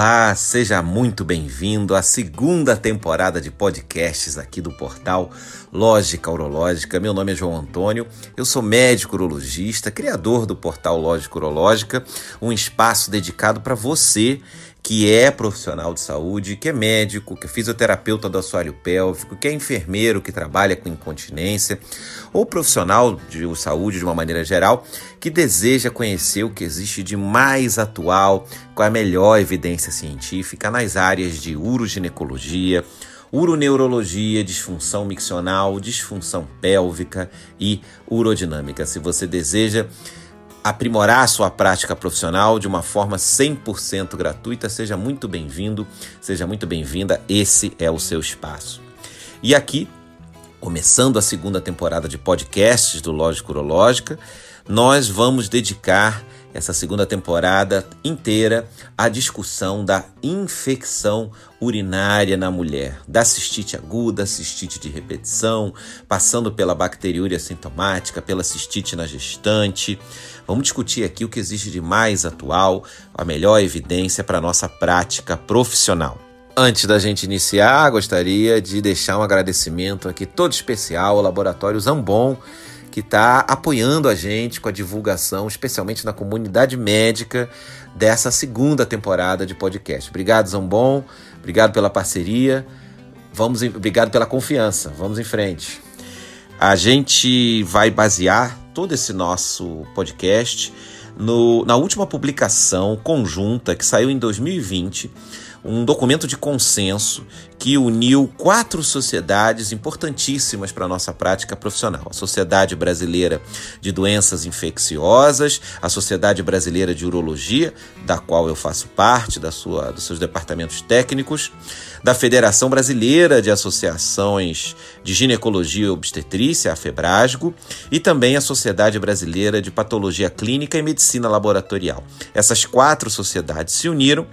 Olá, seja muito bem-vindo à segunda temporada de podcasts aqui do portal Lógica Urológica. Meu nome é João Antônio, eu sou médico urologista, criador do portal Lógica Urológica, um espaço dedicado para você que é profissional de saúde, que é médico, que é fisioterapeuta do assoalho pélvico, que é enfermeiro que trabalha com incontinência, ou profissional de saúde de uma maneira geral, que deseja conhecer o que existe de mais atual, com a melhor evidência científica nas áreas de uroginecologia, uroneurologia, disfunção miccional, disfunção pélvica e urodinâmica. Se você deseja aprimorar a sua prática profissional de uma forma 100% gratuita, seja muito bem-vindo, seja muito bem-vinda. Esse é o seu espaço. E aqui, começando a segunda temporada de podcasts do Lógico Urológica, nós vamos dedicar essa segunda temporada inteira à discussão da infecção urinária na mulher, da cistite aguda, cistite de repetição, passando pela bacteriúria sintomática, pela cistite na gestante. Vamos discutir aqui o que existe de mais atual, a melhor evidência para a nossa prática profissional. Antes da gente iniciar, gostaria de deixar um agradecimento aqui todo especial ao Laboratório Zambon que está apoiando a gente com a divulgação, especialmente na comunidade médica, dessa segunda temporada de podcast. Obrigado, Zambon. Obrigado pela parceria. Vamos, obrigado pela confiança. Vamos em frente. A gente vai basear todo esse nosso podcast no, na última publicação conjunta que saiu em 2020 um documento de consenso que uniu quatro sociedades importantíssimas para a nossa prática profissional: a Sociedade Brasileira de Doenças Infecciosas, a Sociedade Brasileira de Urologia, da qual eu faço parte, da sua, dos seus departamentos técnicos, da Federação Brasileira de Associações de Ginecologia e Obstetrícia, a FEBRASGO, e também a Sociedade Brasileira de Patologia Clínica e Medicina Laboratorial. Essas quatro sociedades se uniram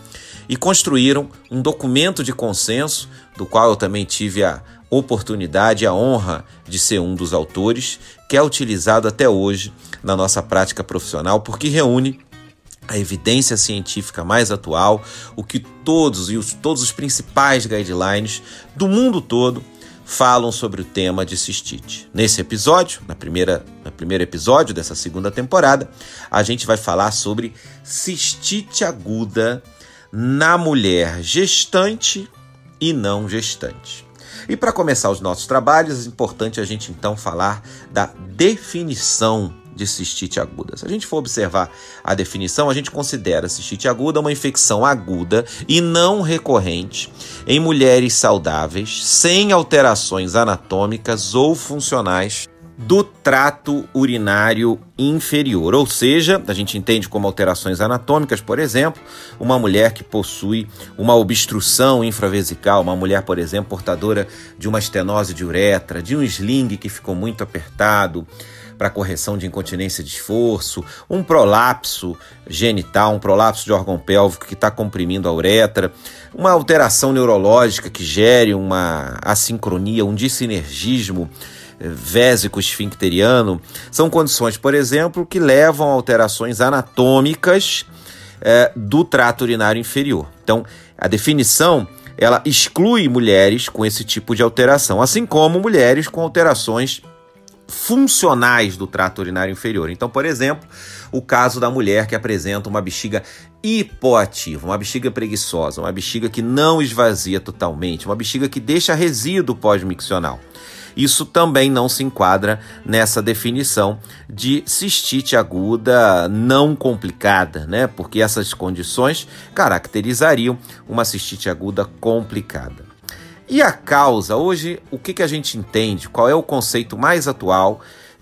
e construíram um documento de consenso, do qual eu também tive a oportunidade e a honra de ser um dos autores, que é utilizado até hoje na nossa prática profissional, porque reúne a evidência científica mais atual, o que todos e os, todos os principais guidelines do mundo todo falam sobre o tema de cistite. Nesse episódio, na primeira, no primeiro episódio dessa segunda temporada, a gente vai falar sobre cistite aguda na mulher gestante e não gestante. E para começar os nossos trabalhos, é importante a gente então falar da definição de cistite aguda. Se a gente for observar a definição, a gente considera cistite aguda uma infecção aguda e não recorrente em mulheres saudáveis, sem alterações anatômicas ou funcionais do trato urinário inferior, ou seja, a gente entende como alterações anatômicas, por exemplo, uma mulher que possui uma obstrução infravesical, uma mulher, por exemplo, portadora de uma estenose de uretra, de um sling que ficou muito apertado, para correção de incontinência de esforço, um prolapso genital, um prolapso de órgão pélvico que está comprimindo a uretra, uma alteração neurológica que gere uma assincronia, um dissinergismo vésico-esfincteriano, são condições, por exemplo, que levam a alterações anatômicas é, do trato urinário inferior. Então, a definição ela exclui mulheres com esse tipo de alteração, assim como mulheres com alterações funcionais do trato urinário inferior. Então, por exemplo, o caso da mulher que apresenta uma bexiga hipoativa, uma bexiga preguiçosa, uma bexiga que não esvazia totalmente, uma bexiga que deixa resíduo pós-miccional. Isso também não se enquadra nessa definição de cistite aguda não complicada, né? Porque essas condições caracterizariam uma cistite aguda complicada. E a causa? Hoje, o que, que a gente entende? Qual é o conceito mais atual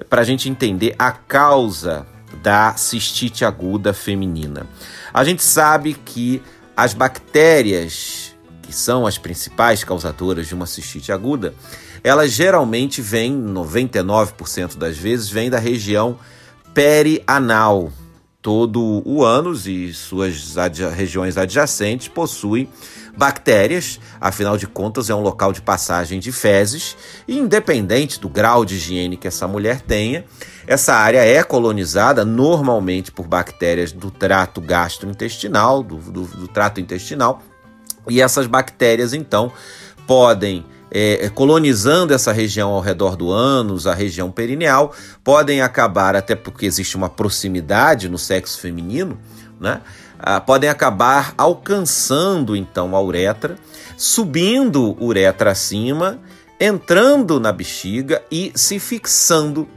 para a gente entender a causa da cistite aguda feminina? A gente sabe que as bactérias, que são as principais causadoras de uma cistite aguda, elas geralmente vêm, 99% das vezes, vêm da região perianal. Todo o ânus e suas regiões adjacentes possuem bactérias, afinal de contas é um local de passagem de fezes, e independente do grau de higiene que essa mulher tenha, essa área é colonizada normalmente por bactérias do trato gastrointestinal, do, do, do trato intestinal, e essas bactérias então podem é, colonizando essa região ao redor do ânus, a região perineal, podem acabar, até porque existe uma proximidade no sexo feminino, né? Ah, podem acabar alcançando então a uretra, subindo uretra acima, entrando na bexiga e se fixando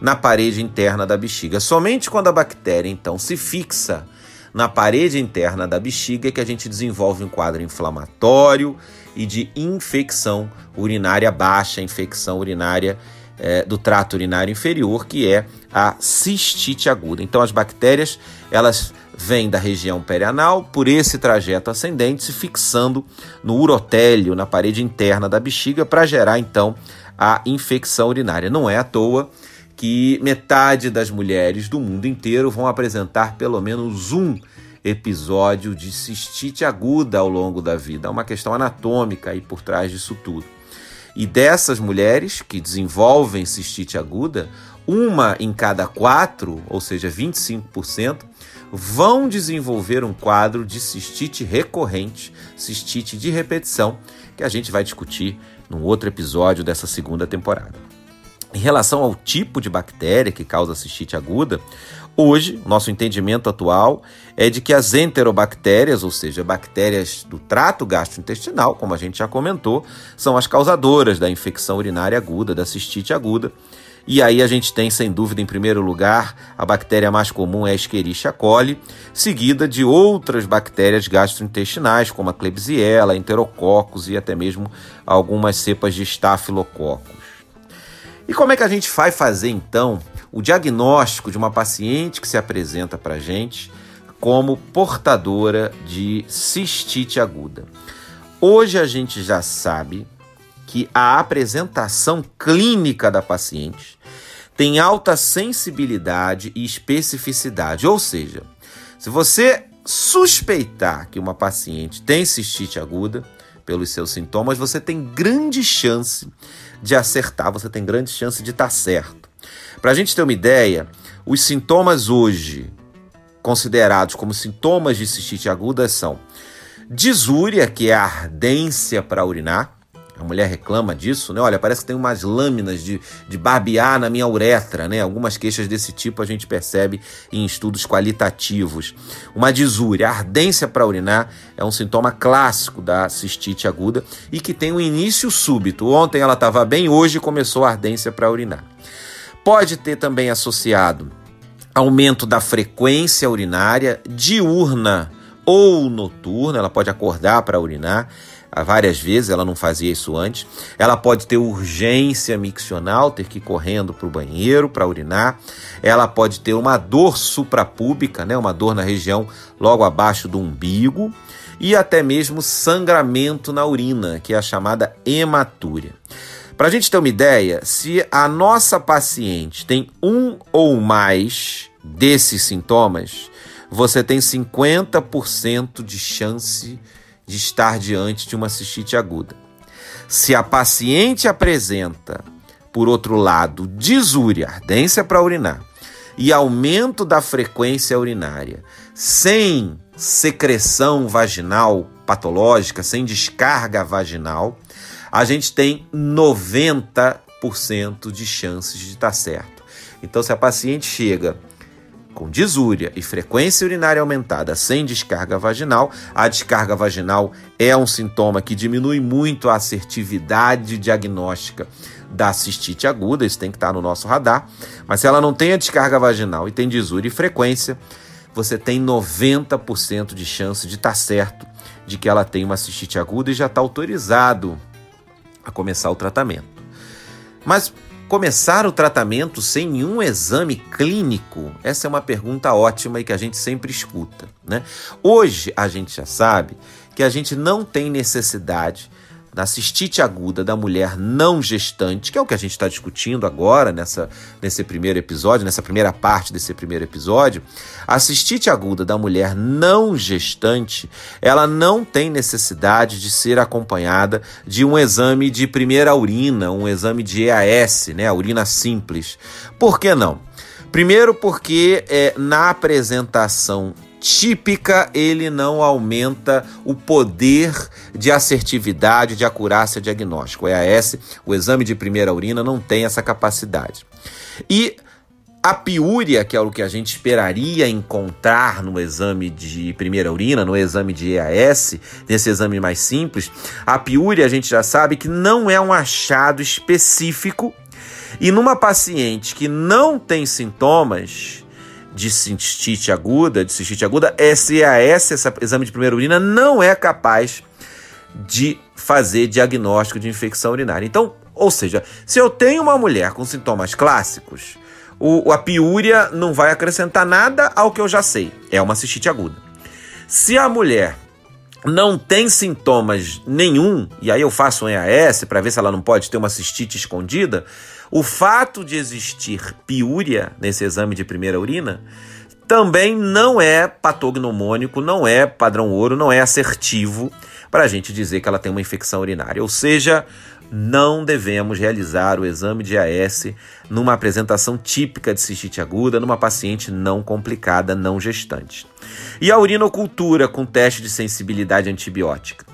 na parede interna da bexiga. Somente quando a bactéria então se fixa na parede interna da bexiga é que a gente desenvolve um quadro inflamatório e de infecção urinária baixa, infecção urinária é, do trato urinário inferior, que é a cistite aguda. Então as bactérias elas vêm da região perianal por esse trajeto ascendente, se fixando no urotélio, na parede interna da bexiga, para gerar então a infecção urinária. Não é à toa que metade das mulheres do mundo inteiro vão apresentar pelo menos um episódio de cistite aguda ao longo da vida. Há uma questão anatômica aí por trás disso tudo. E dessas mulheres que desenvolvem cistite aguda, uma em cada quatro, ou seja, 25%, vão desenvolver um quadro de cistite recorrente, cistite de repetição, que a gente vai discutir num outro episódio dessa segunda temporada. Em relação ao tipo de bactéria que causa cistite aguda, Hoje, nosso entendimento atual é de que as enterobactérias, ou seja, bactérias do trato gastrointestinal, como a gente já comentou, são as causadoras da infecção urinária aguda, da cistite aguda. E aí a gente tem, sem dúvida, em primeiro lugar, a bactéria mais comum é a Escherichia coli, seguida de outras bactérias gastrointestinais, como a Klebsiella, Enterococcus e até mesmo algumas cepas de Staphylococcus. E como é que a gente vai fazer então o diagnóstico de uma paciente que se apresenta para a gente como portadora de cistite aguda. Hoje a gente já sabe que a apresentação clínica da paciente tem alta sensibilidade e especificidade, ou seja, se você suspeitar que uma paciente tem cistite aguda, pelos seus sintomas, você tem grande chance de acertar, você tem grande chance de estar certo. Para a gente ter uma ideia, os sintomas hoje considerados como sintomas de cistite aguda são disúria, que é a ardência para urinar. A mulher reclama disso, né? Olha, parece que tem umas lâminas de, de barbear na minha uretra, né? Algumas queixas desse tipo a gente percebe em estudos qualitativos. Uma disúria, ardência para urinar, é um sintoma clássico da cistite aguda e que tem um início súbito. Ontem ela estava bem, hoje começou a ardência para urinar. Pode ter também associado aumento da frequência urinária diurna ou noturna, ela pode acordar para urinar várias vezes, ela não fazia isso antes. Ela pode ter urgência miccional, ter que ir correndo para o banheiro para urinar. Ela pode ter uma dor suprapúbica, né, uma dor na região logo abaixo do umbigo e até mesmo sangramento na urina, que é a chamada hematúria. Para a gente ter uma ideia, se a nossa paciente tem um ou mais desses sintomas, você tem 50% de chance de estar diante de uma cistite aguda. Se a paciente apresenta, por outro lado, disúria, ardência para urinar, e aumento da frequência urinária, sem secreção vaginal patológica, sem descarga vaginal, a gente tem 90% de chances de estar certo. Então, se a paciente chega com disúria e frequência urinária aumentada sem descarga vaginal, a descarga vaginal é um sintoma que diminui muito a assertividade diagnóstica da cistite aguda, isso tem que estar no nosso radar. Mas se ela não tem a descarga vaginal e tem disúria e frequência, você tem 90% de chance de estar certo de que ela tem uma cistite aguda e já está autorizado a começar o tratamento. Mas começar o tratamento sem nenhum exame clínico? Essa é uma pergunta ótima e que a gente sempre escuta. Né? Hoje a gente já sabe que a gente não tem necessidade na cistite aguda da mulher não gestante, que é o que a gente está discutindo agora nessa, nesse primeiro episódio, nessa primeira parte desse primeiro episódio, a cistite aguda da mulher não gestante, ela não tem necessidade de ser acompanhada de um exame de primeira urina, um exame de EAS, né, a urina simples. Por que não? Primeiro porque é, na apresentação típica, ele não aumenta o poder de assertividade, de acurácia diagnóstico. O EAS, o exame de primeira urina, não tem essa capacidade. E a piúria, que é o que a gente esperaria encontrar no exame de primeira urina, no exame de EAS, nesse exame mais simples, a piúria a gente já sabe que não é um achado específico. E numa paciente que não tem sintomas, de cistite aguda, de cistite aguda, SAS, esse exame de primeira urina, não é capaz de fazer diagnóstico de infecção urinária. Então, ou seja, se eu tenho uma mulher com sintomas clássicos, o, a piúria não vai acrescentar nada ao que eu já sei. É uma cistite aguda. Se a mulher não tem sintomas nenhum, e aí eu faço um EAS para ver se ela não pode ter uma cistite escondida, o fato de existir piúria nesse exame de primeira urina também não é patognomônico, não é padrão ouro, não é assertivo para a gente dizer que ela tem uma infecção urinária. Ou seja, não devemos realizar o exame de AS numa apresentação típica de cistite aguda numa paciente não complicada, não gestante. E a urinocultura com teste de sensibilidade antibiótica.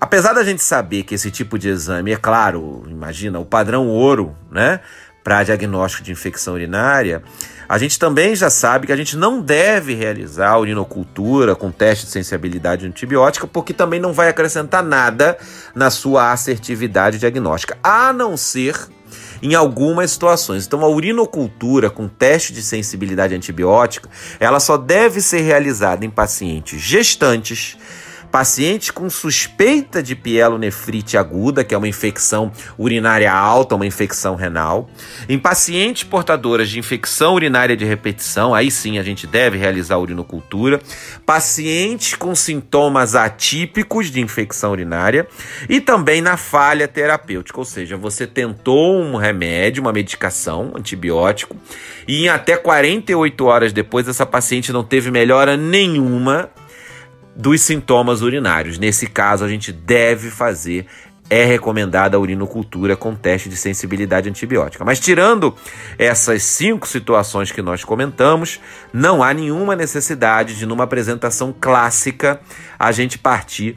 Apesar da gente saber que esse tipo de exame, é claro, imagina, o padrão ouro, né, para diagnóstico de infecção urinária, a gente também já sabe que a gente não deve realizar urinocultura com teste de sensibilidade antibiótica, porque também não vai acrescentar nada na sua assertividade diagnóstica, a não ser em algumas situações. Então, a urinocultura com teste de sensibilidade antibiótica, ela só deve ser realizada em pacientes gestantes, Pacientes com suspeita de pielonefrite aguda, que é uma infecção urinária alta, uma infecção renal. Em pacientes portadoras de infecção urinária de repetição, aí sim a gente deve realizar urinocultura. Pacientes com sintomas atípicos de infecção urinária e também na falha terapêutica, ou seja, você tentou um remédio, uma medicação, antibiótico, e em até 48 horas depois essa paciente não teve melhora nenhuma dos sintomas urinários. Nesse caso, a gente deve fazer é recomendada a urinocultura com teste de sensibilidade antibiótica. Mas tirando essas cinco situações que nós comentamos, não há nenhuma necessidade de, numa apresentação clássica, a gente partir,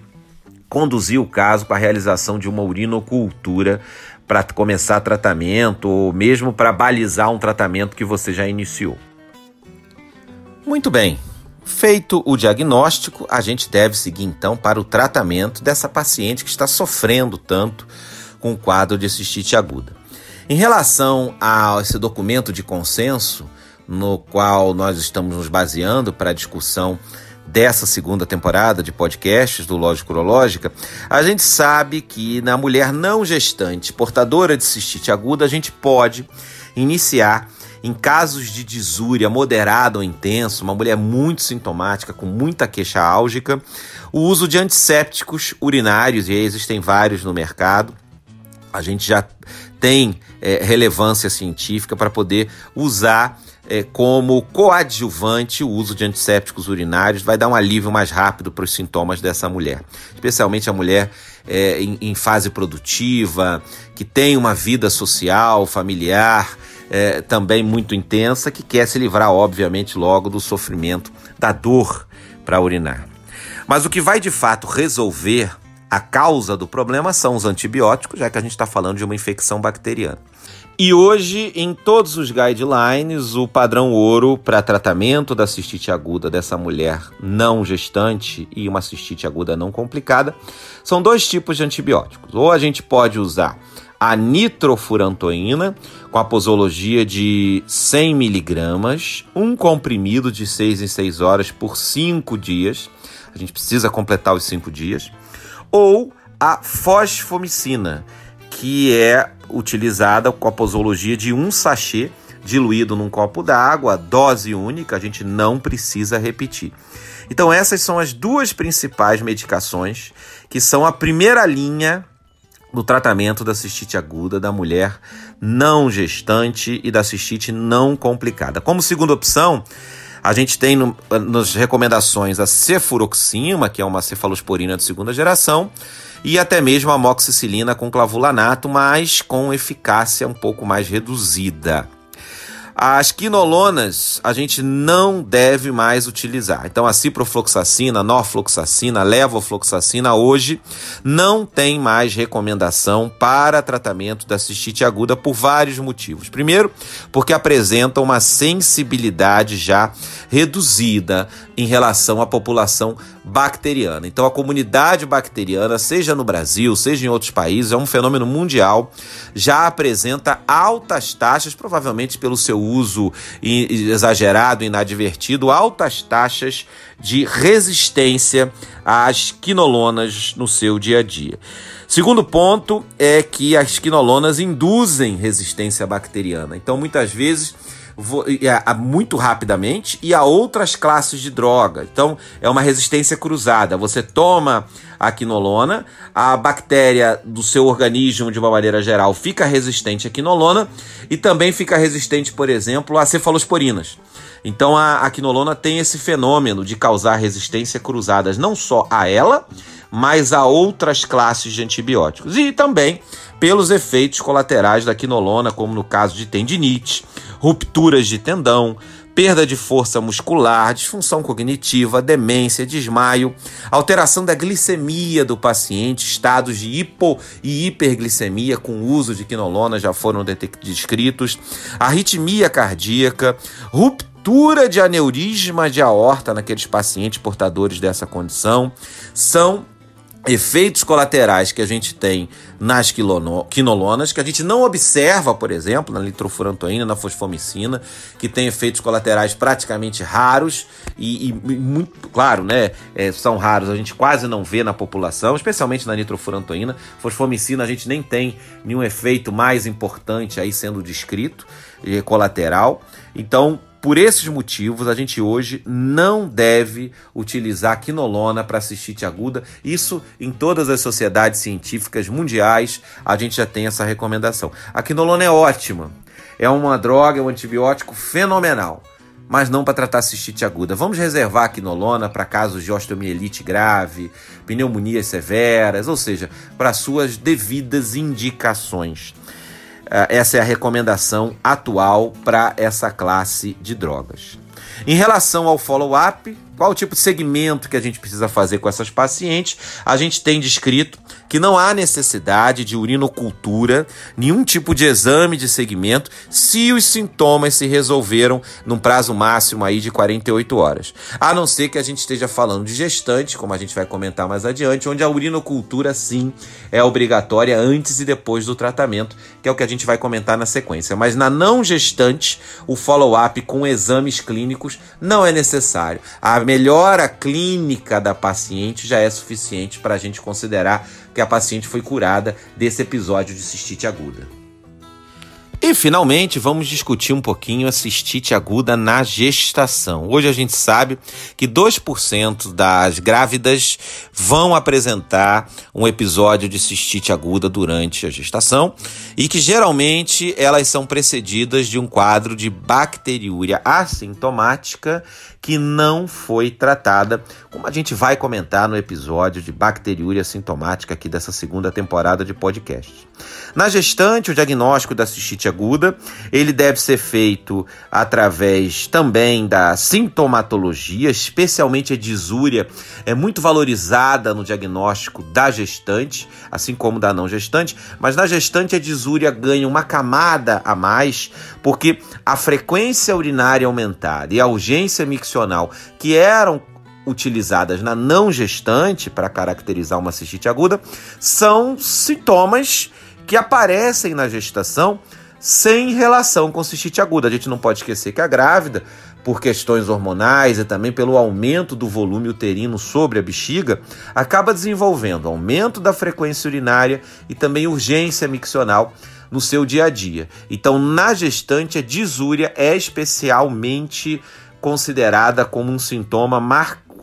conduzir o caso para a realização de uma urinocultura para começar tratamento ou mesmo para balizar um tratamento que você já iniciou. Muito bem, Feito o diagnóstico, a gente deve seguir então para o tratamento dessa paciente que está sofrendo tanto com o quadro de cistite aguda. Em relação a esse documento de consenso, no qual nós estamos nos baseando para a discussão dessa segunda temporada de podcasts do Lógico Urológica, a gente sabe que na mulher não gestante, portadora de cistite aguda, a gente pode iniciar em casos de disúria moderado ou intenso, uma mulher muito sintomática, com muita queixa álgica, o uso de antissépticos urinários, e existem vários no mercado. A gente já tem é, relevância científica para poder usar é, como coadjuvante o uso de antissépticos urinários, vai dar um alívio mais rápido para os sintomas dessa mulher, especialmente a mulher é, em, em fase produtiva, que tem uma vida social, familiar, é, também muito intensa, que quer se livrar, obviamente, logo do sofrimento, da dor para urinar. Mas o que vai de fato resolver a causa do problema são os antibióticos, já que a gente está falando de uma infecção bacteriana. E hoje, em todos os guidelines, o padrão ouro para tratamento da cistite aguda dessa mulher não gestante e uma cistite aguda não complicada são dois tipos de antibióticos. Ou a gente pode usar a nitrofurantoína, com a posologia de 100 miligramas, um comprimido de 6 em 6 horas por 5 dias. A gente precisa completar os 5 dias. Ou a fosfomicina, que é utilizada com a posologia de um sachê diluído num copo d'água, dose única, a gente não precisa repetir. Então essas são as duas principais medicações que são a primeira linha do tratamento da cistite aguda da mulher não gestante e da cistite não complicada. Como segunda opção, a gente tem no, nas recomendações a cefuroxima, que é uma cefalosporina de segunda geração, e até mesmo a amoxicilina com clavulanato, mas com eficácia um pouco mais reduzida. As quinolonas a gente não deve mais utilizar. Então a ciprofloxacina, norfloxacina, levofloxacina hoje não tem mais recomendação para tratamento da cistite aguda por vários motivos. Primeiro, porque apresentam uma sensibilidade já reduzida em relação à população bacteriana. Então, a comunidade bacteriana, seja no Brasil, seja em outros países, é um fenômeno mundial, já apresenta altas taxas, provavelmente pelo seu uso exagerado, inadvertido, altas taxas de resistência às quinolonas no seu dia a dia. Segundo ponto é que as quinolonas induzem resistência bacteriana. Então, muitas vezes muito rapidamente e a outras classes de droga. Então, é uma resistência cruzada. Você toma a quinolona, a bactéria do seu organismo, de uma maneira geral, fica resistente à quinolona e também fica resistente, por exemplo, a cefalosporinas. Então, a, a quinolona tem esse fenômeno de causar resistência cruzadas não só a ela, mas a outras classes de antibióticos. E também pelos efeitos colaterais da quinolona, como no caso de tendinite, rupturas de tendão, perda de força muscular, disfunção cognitiva, demência, desmaio, alteração da glicemia do paciente, estados de hipo e hiperglicemia com uso de quinolona já foram descritos, arritmia cardíaca, ruptura de aneurisma de aorta naqueles pacientes portadores dessa condição, são efeitos colaterais que a gente tem nas quinolonas, que a gente não observa, por exemplo, na litrofurantoína, na fosfomicina, que tem efeitos colaterais praticamente raros e, e muito, claro, né, é, são raros, a gente quase não vê na população, especialmente na nitrofurantoína. Fosfomicina a gente nem tem nenhum efeito mais importante aí sendo descrito, é, colateral. Então, por esses motivos, a gente hoje não deve utilizar quinolona para cistite aguda. Isso em todas as sociedades científicas mundiais, a gente já tem essa recomendação. A quinolona é ótima. É uma droga, é um antibiótico fenomenal mas não para tratar cistite aguda. Vamos reservar a quinolona para casos de osteomielite grave, pneumonias severas, ou seja, para suas devidas indicações. Ah, essa é a recomendação atual para essa classe de drogas. Em relação ao follow-up, qual o tipo de segmento que a gente precisa fazer com essas pacientes? A gente tem descrito que não há necessidade de urinocultura, nenhum tipo de exame de segmento, se os sintomas se resolveram num prazo máximo aí de 48 horas. A não ser que a gente esteja falando de gestante, como a gente vai comentar mais adiante, onde a urinocultura sim é obrigatória antes e depois do tratamento, que é o que a gente vai comentar na sequência. Mas na não gestante, o follow-up com exames clínicos não é necessário. A melhora clínica da paciente já é suficiente para a gente considerar que a paciente foi curada desse episódio de cistite aguda. E finalmente vamos discutir um pouquinho a cistite aguda na gestação. Hoje a gente sabe que 2% das grávidas vão apresentar um episódio de cistite aguda durante a gestação e que geralmente elas são precedidas de um quadro de bacteriúria assintomática que não foi tratada, como a gente vai comentar no episódio de bacteriúria sintomática aqui dessa segunda temporada de podcast. Na gestante, o diagnóstico da cistite aguda, ele deve ser feito através também da sintomatologia, especialmente a disúria é muito valorizada no diagnóstico da gestante, assim como da não gestante, mas na gestante a disúria ganha uma camada a mais, porque a frequência urinária aumentada e a urgência que eram utilizadas na não gestante para caracterizar uma cistite aguda são sintomas que aparecem na gestação sem relação com cistite aguda. A gente não pode esquecer que a grávida, por questões hormonais e também pelo aumento do volume uterino sobre a bexiga, acaba desenvolvendo aumento da frequência urinária e também urgência miccional no seu dia a dia. Então, na gestante, a disúria é especialmente considerada como um sintoma marco,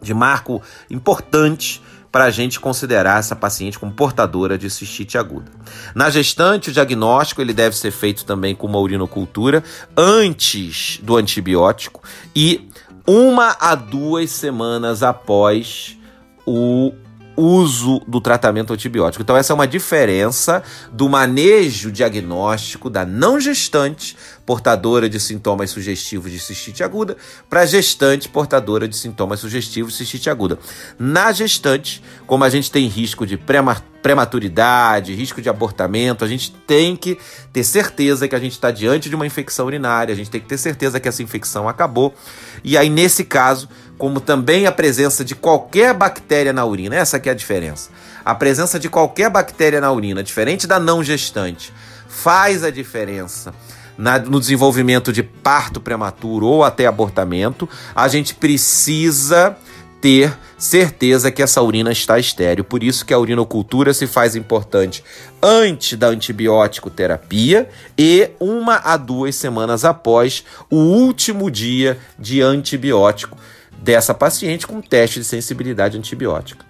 de marco importante para a gente considerar essa paciente como portadora de cistite aguda. Na gestante, o diagnóstico ele deve ser feito também com uma urinocultura antes do antibiótico e uma a duas semanas após o uso do tratamento antibiótico. Então, essa é uma diferença do manejo diagnóstico da não gestante portadora de sintomas sugestivos de cistite aguda para gestante portadora de sintomas sugestivos de cistite aguda. Na gestante, como a gente tem risco de prematuridade, risco de abortamento, a gente tem que ter certeza que a gente está diante de uma infecção urinária, a gente tem que ter certeza que essa infecção acabou. E aí, nesse caso, como também a presença de qualquer bactéria na urina, essa que é a diferença. A presença de qualquer bactéria na urina, diferente da não gestante, faz a diferença na, no desenvolvimento de parto prematuro ou até abortamento, a gente precisa ter certeza que essa urina está estéreo. Por isso que a urinocultura se faz importante antes da antibiótico terapia e uma a duas semanas após o último dia de antibiótico dessa paciente com teste de sensibilidade antibiótica.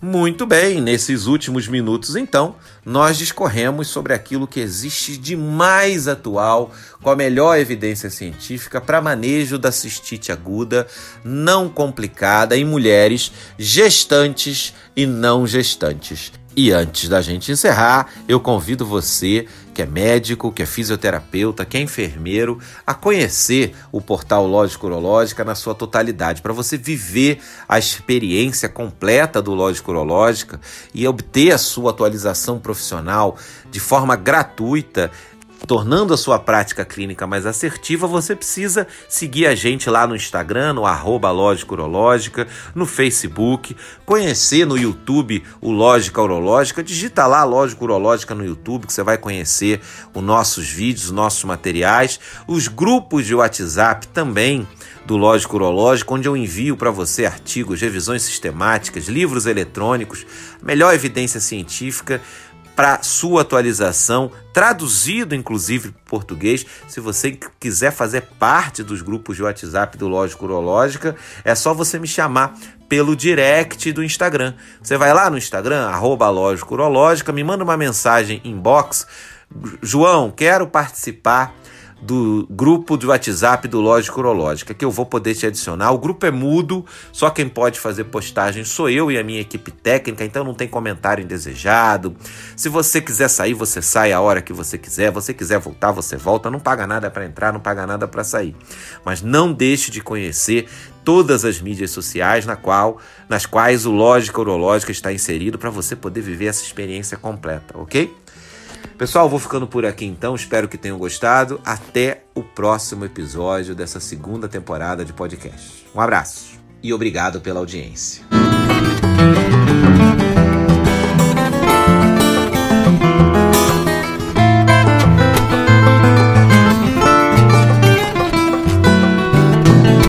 Muito bem, nesses últimos minutos, então, nós discorremos sobre aquilo que existe de mais atual, com a melhor evidência científica para manejo da cistite aguda não complicada em mulheres gestantes e não gestantes. E antes da gente encerrar, eu convido você, que é médico, que é fisioterapeuta, que é enfermeiro, a conhecer o portal Lógico Urológica na sua totalidade, para você viver a experiência completa do Lógico Urológica e obter a sua atualização profissional de forma gratuita tornando a sua prática clínica mais assertiva, você precisa seguir a gente lá no Instagram, no arroba Lógica Urológica, no Facebook, conhecer no YouTube o Lógica Urológica, digita lá Lógica Urológica no YouTube que você vai conhecer os nossos vídeos, os nossos materiais, os grupos de WhatsApp também do Lógico Urológico, onde eu envio para você artigos, revisões sistemáticas, livros eletrônicos, melhor evidência científica para sua atualização, traduzido inclusive para português. Se você quiser fazer parte dos grupos de WhatsApp do Lógico Urológica, é só você me chamar pelo direct do Instagram. Você vai lá no Instagram, arroba Lógico Urológica, me manda uma mensagem inbox. João, quero participar do grupo de WhatsApp do Lógico Urológica, que eu vou poder te adicionar. O grupo é mudo, só quem pode fazer postagem sou eu e a minha equipe técnica, então não tem comentário indesejado. Se você quiser sair, você sai a hora que você quiser. Você quiser voltar, você volta. Não paga nada para entrar, não paga nada para sair. Mas não deixe de conhecer todas as mídias sociais na qual, nas quais o Lógica Urológica está inserido para você poder viver essa experiência completa, ok? Pessoal, vou ficando por aqui então. Espero que tenham gostado. Até o próximo episódio dessa segunda temporada de podcast. Um abraço e obrigado pela audiência.